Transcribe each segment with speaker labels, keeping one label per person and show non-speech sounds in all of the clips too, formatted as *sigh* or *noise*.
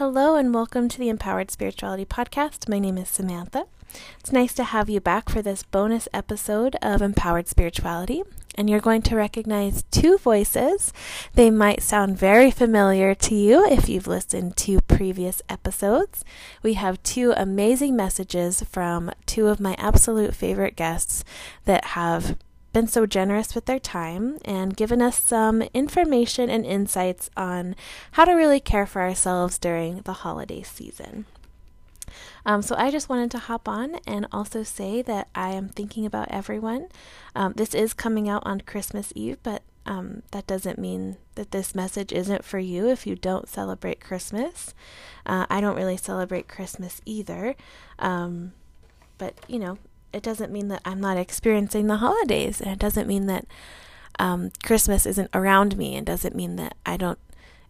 Speaker 1: Hello, and welcome to the Empowered Spirituality Podcast. My name is Samantha. It's nice to have you back for this bonus episode of Empowered Spirituality. And you're going to recognize two voices. They might sound very familiar to you if you've listened to previous episodes. We have two amazing messages from two of my absolute favorite guests that have been so generous with their time and given us some information and insights on how to really care for ourselves during the holiday season. Um, so I just wanted to hop on and also say that I am thinking about everyone. Um, this is coming out on Christmas Eve, but um, that doesn't mean that this message isn't for you if you don't celebrate Christmas. Uh, I don't really celebrate Christmas either. Um, but, you know, it doesn't mean that I'm not experiencing the holidays, and it doesn't mean that um, Christmas isn't around me, and doesn't mean that I don't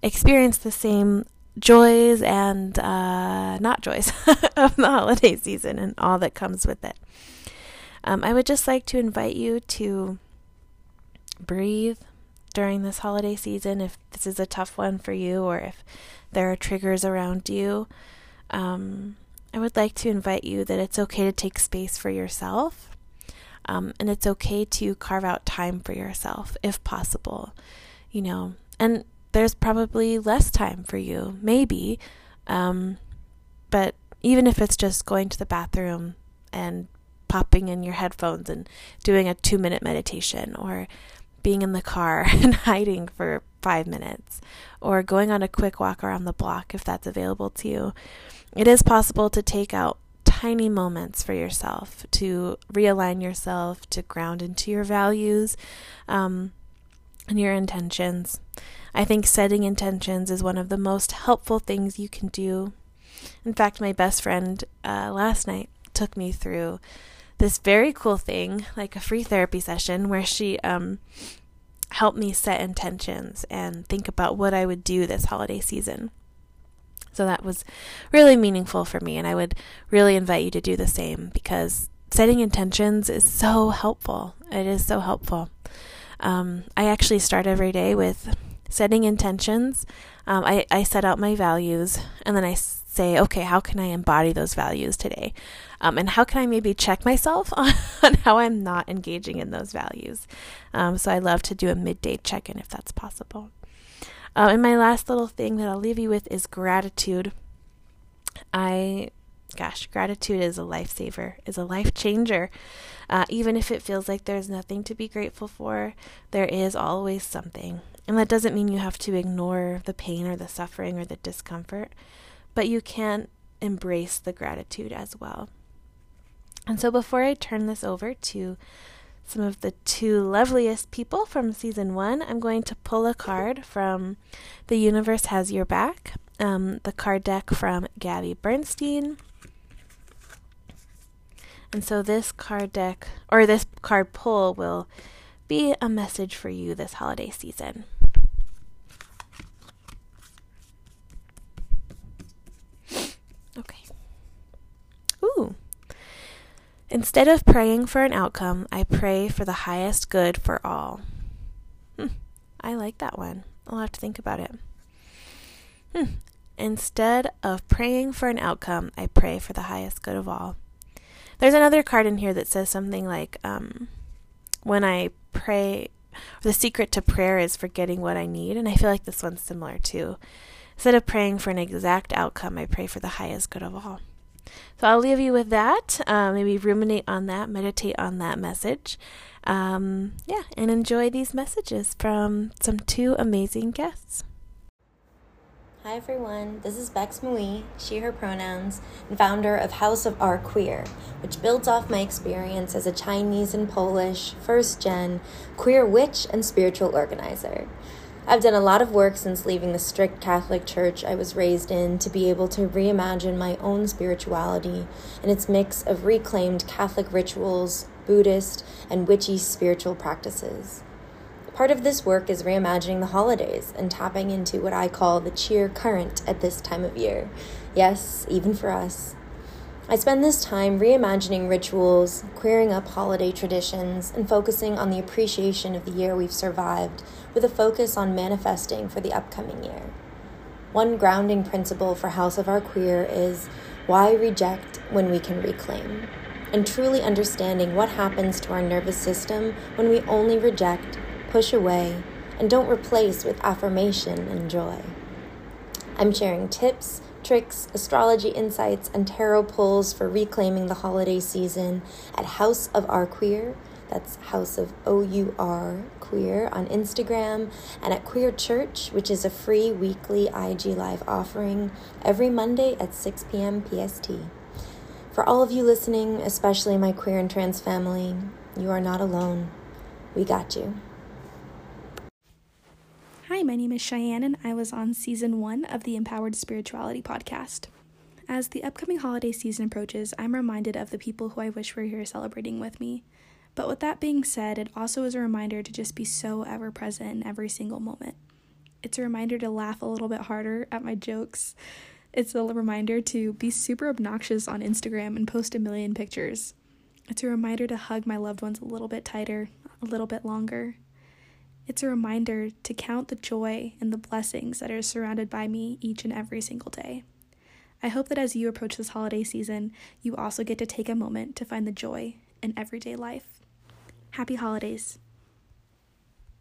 Speaker 1: experience the same joys and uh, not joys *laughs* of the holiday season and all that comes with it. Um, I would just like to invite you to breathe during this holiday season if this is a tough one for you or if there are triggers around you. Um, I would like to invite you that it's okay to take space for yourself. Um, and it's okay to carve out time for yourself if possible, you know. And there's probably less time for you, maybe. Um, but even if it's just going to the bathroom and popping in your headphones and doing a two minute meditation, or being in the car *laughs* and hiding for five minutes, or going on a quick walk around the block if that's available to you, it is possible to take out tiny moments for yourself to realign yourself, to ground into your values um, and your intentions. I think setting intentions is one of the most helpful things you can do. In fact, my best friend uh, last night took me through this very cool thing, like a free therapy session, where she um, helped me set intentions and think about what I would do this holiday season. So that was really meaningful for me, and I would really invite you to do the same because setting intentions is so helpful. It is so helpful. Um, I actually start every day with setting intentions. Um, I, I set out my values and then I say, okay, how can I embody those values today? Um, and how can I maybe check myself *laughs* on, on how I'm not engaging in those values? Um, so I love to do a midday check in if that's possible. Uh, and my last little thing that I'll leave you with is gratitude. I, gosh, gratitude is a lifesaver, is a life changer. Uh, even if it feels like there's nothing to be grateful for, there is always something. And that doesn't mean you have to ignore the pain or the suffering or the discomfort, but you can embrace the gratitude as well. And so before I turn this over to some of the two loveliest people from season one, I'm going to pull a card from The Universe Has Your Back, um, the card deck from Gabby Bernstein. And so this card deck, or this card pull, will be a message for you this holiday season. Okay. Ooh. Instead of praying for an outcome, I pray for the highest good for all. Hmm. I like that one. I'll have to think about it. Hmm. Instead of praying for an outcome, I pray for the highest good of all. There's another card in here that says something like, um, when I pray, the secret to prayer is forgetting what I need. And I feel like this one's similar too. Instead of praying for an exact outcome, I pray for the highest good of all. So I'll leave you with that. Uh, maybe ruminate on that, meditate on that message. Um, yeah, and enjoy these messages from some two amazing guests.
Speaker 2: Hi everyone, this is Bex Mui, she, her pronouns, and founder of House of Our Queer, which builds off my experience as a Chinese and Polish, first gen, queer witch and spiritual organizer. I've done a lot of work since leaving the strict Catholic Church I was raised in to be able to reimagine my own spirituality in its mix of reclaimed Catholic rituals, Buddhist, and witchy spiritual practices. Part of this work is reimagining the holidays and tapping into what I call the cheer current at this time of year. Yes, even for us. I spend this time reimagining rituals, queering up holiday traditions, and focusing on the appreciation of the year we've survived with a focus on manifesting for the upcoming year. One grounding principle for House of Our Queer is why reject when we can reclaim? And truly understanding what happens to our nervous system when we only reject, push away, and don't replace with affirmation and joy. I'm sharing tips, tricks, astrology insights, and tarot pulls for reclaiming the holiday season at House of Our Queer that's House of O U R Queer on Instagram and at Queer Church, which is a free weekly IG Live offering every Monday at 6 p.m. PST. For all of you listening, especially my queer and trans family, you are not alone. We got you.
Speaker 3: Hi, my name is Cheyenne, and I was on season one of the Empowered Spirituality podcast. As the upcoming holiday season approaches, I'm reminded of the people who I wish were here celebrating with me. But with that being said, it also is a reminder to just be so ever present in every single moment. It's a reminder to laugh a little bit harder at my jokes. It's a reminder to be super obnoxious on Instagram and post a million pictures. It's a reminder to hug my loved ones a little bit tighter, a little bit longer. It's a reminder to count the joy and the blessings that are surrounded by me each and every single day. I hope that as you approach this holiday season, you also get to take a moment to find the joy in everyday life. Happy holidays.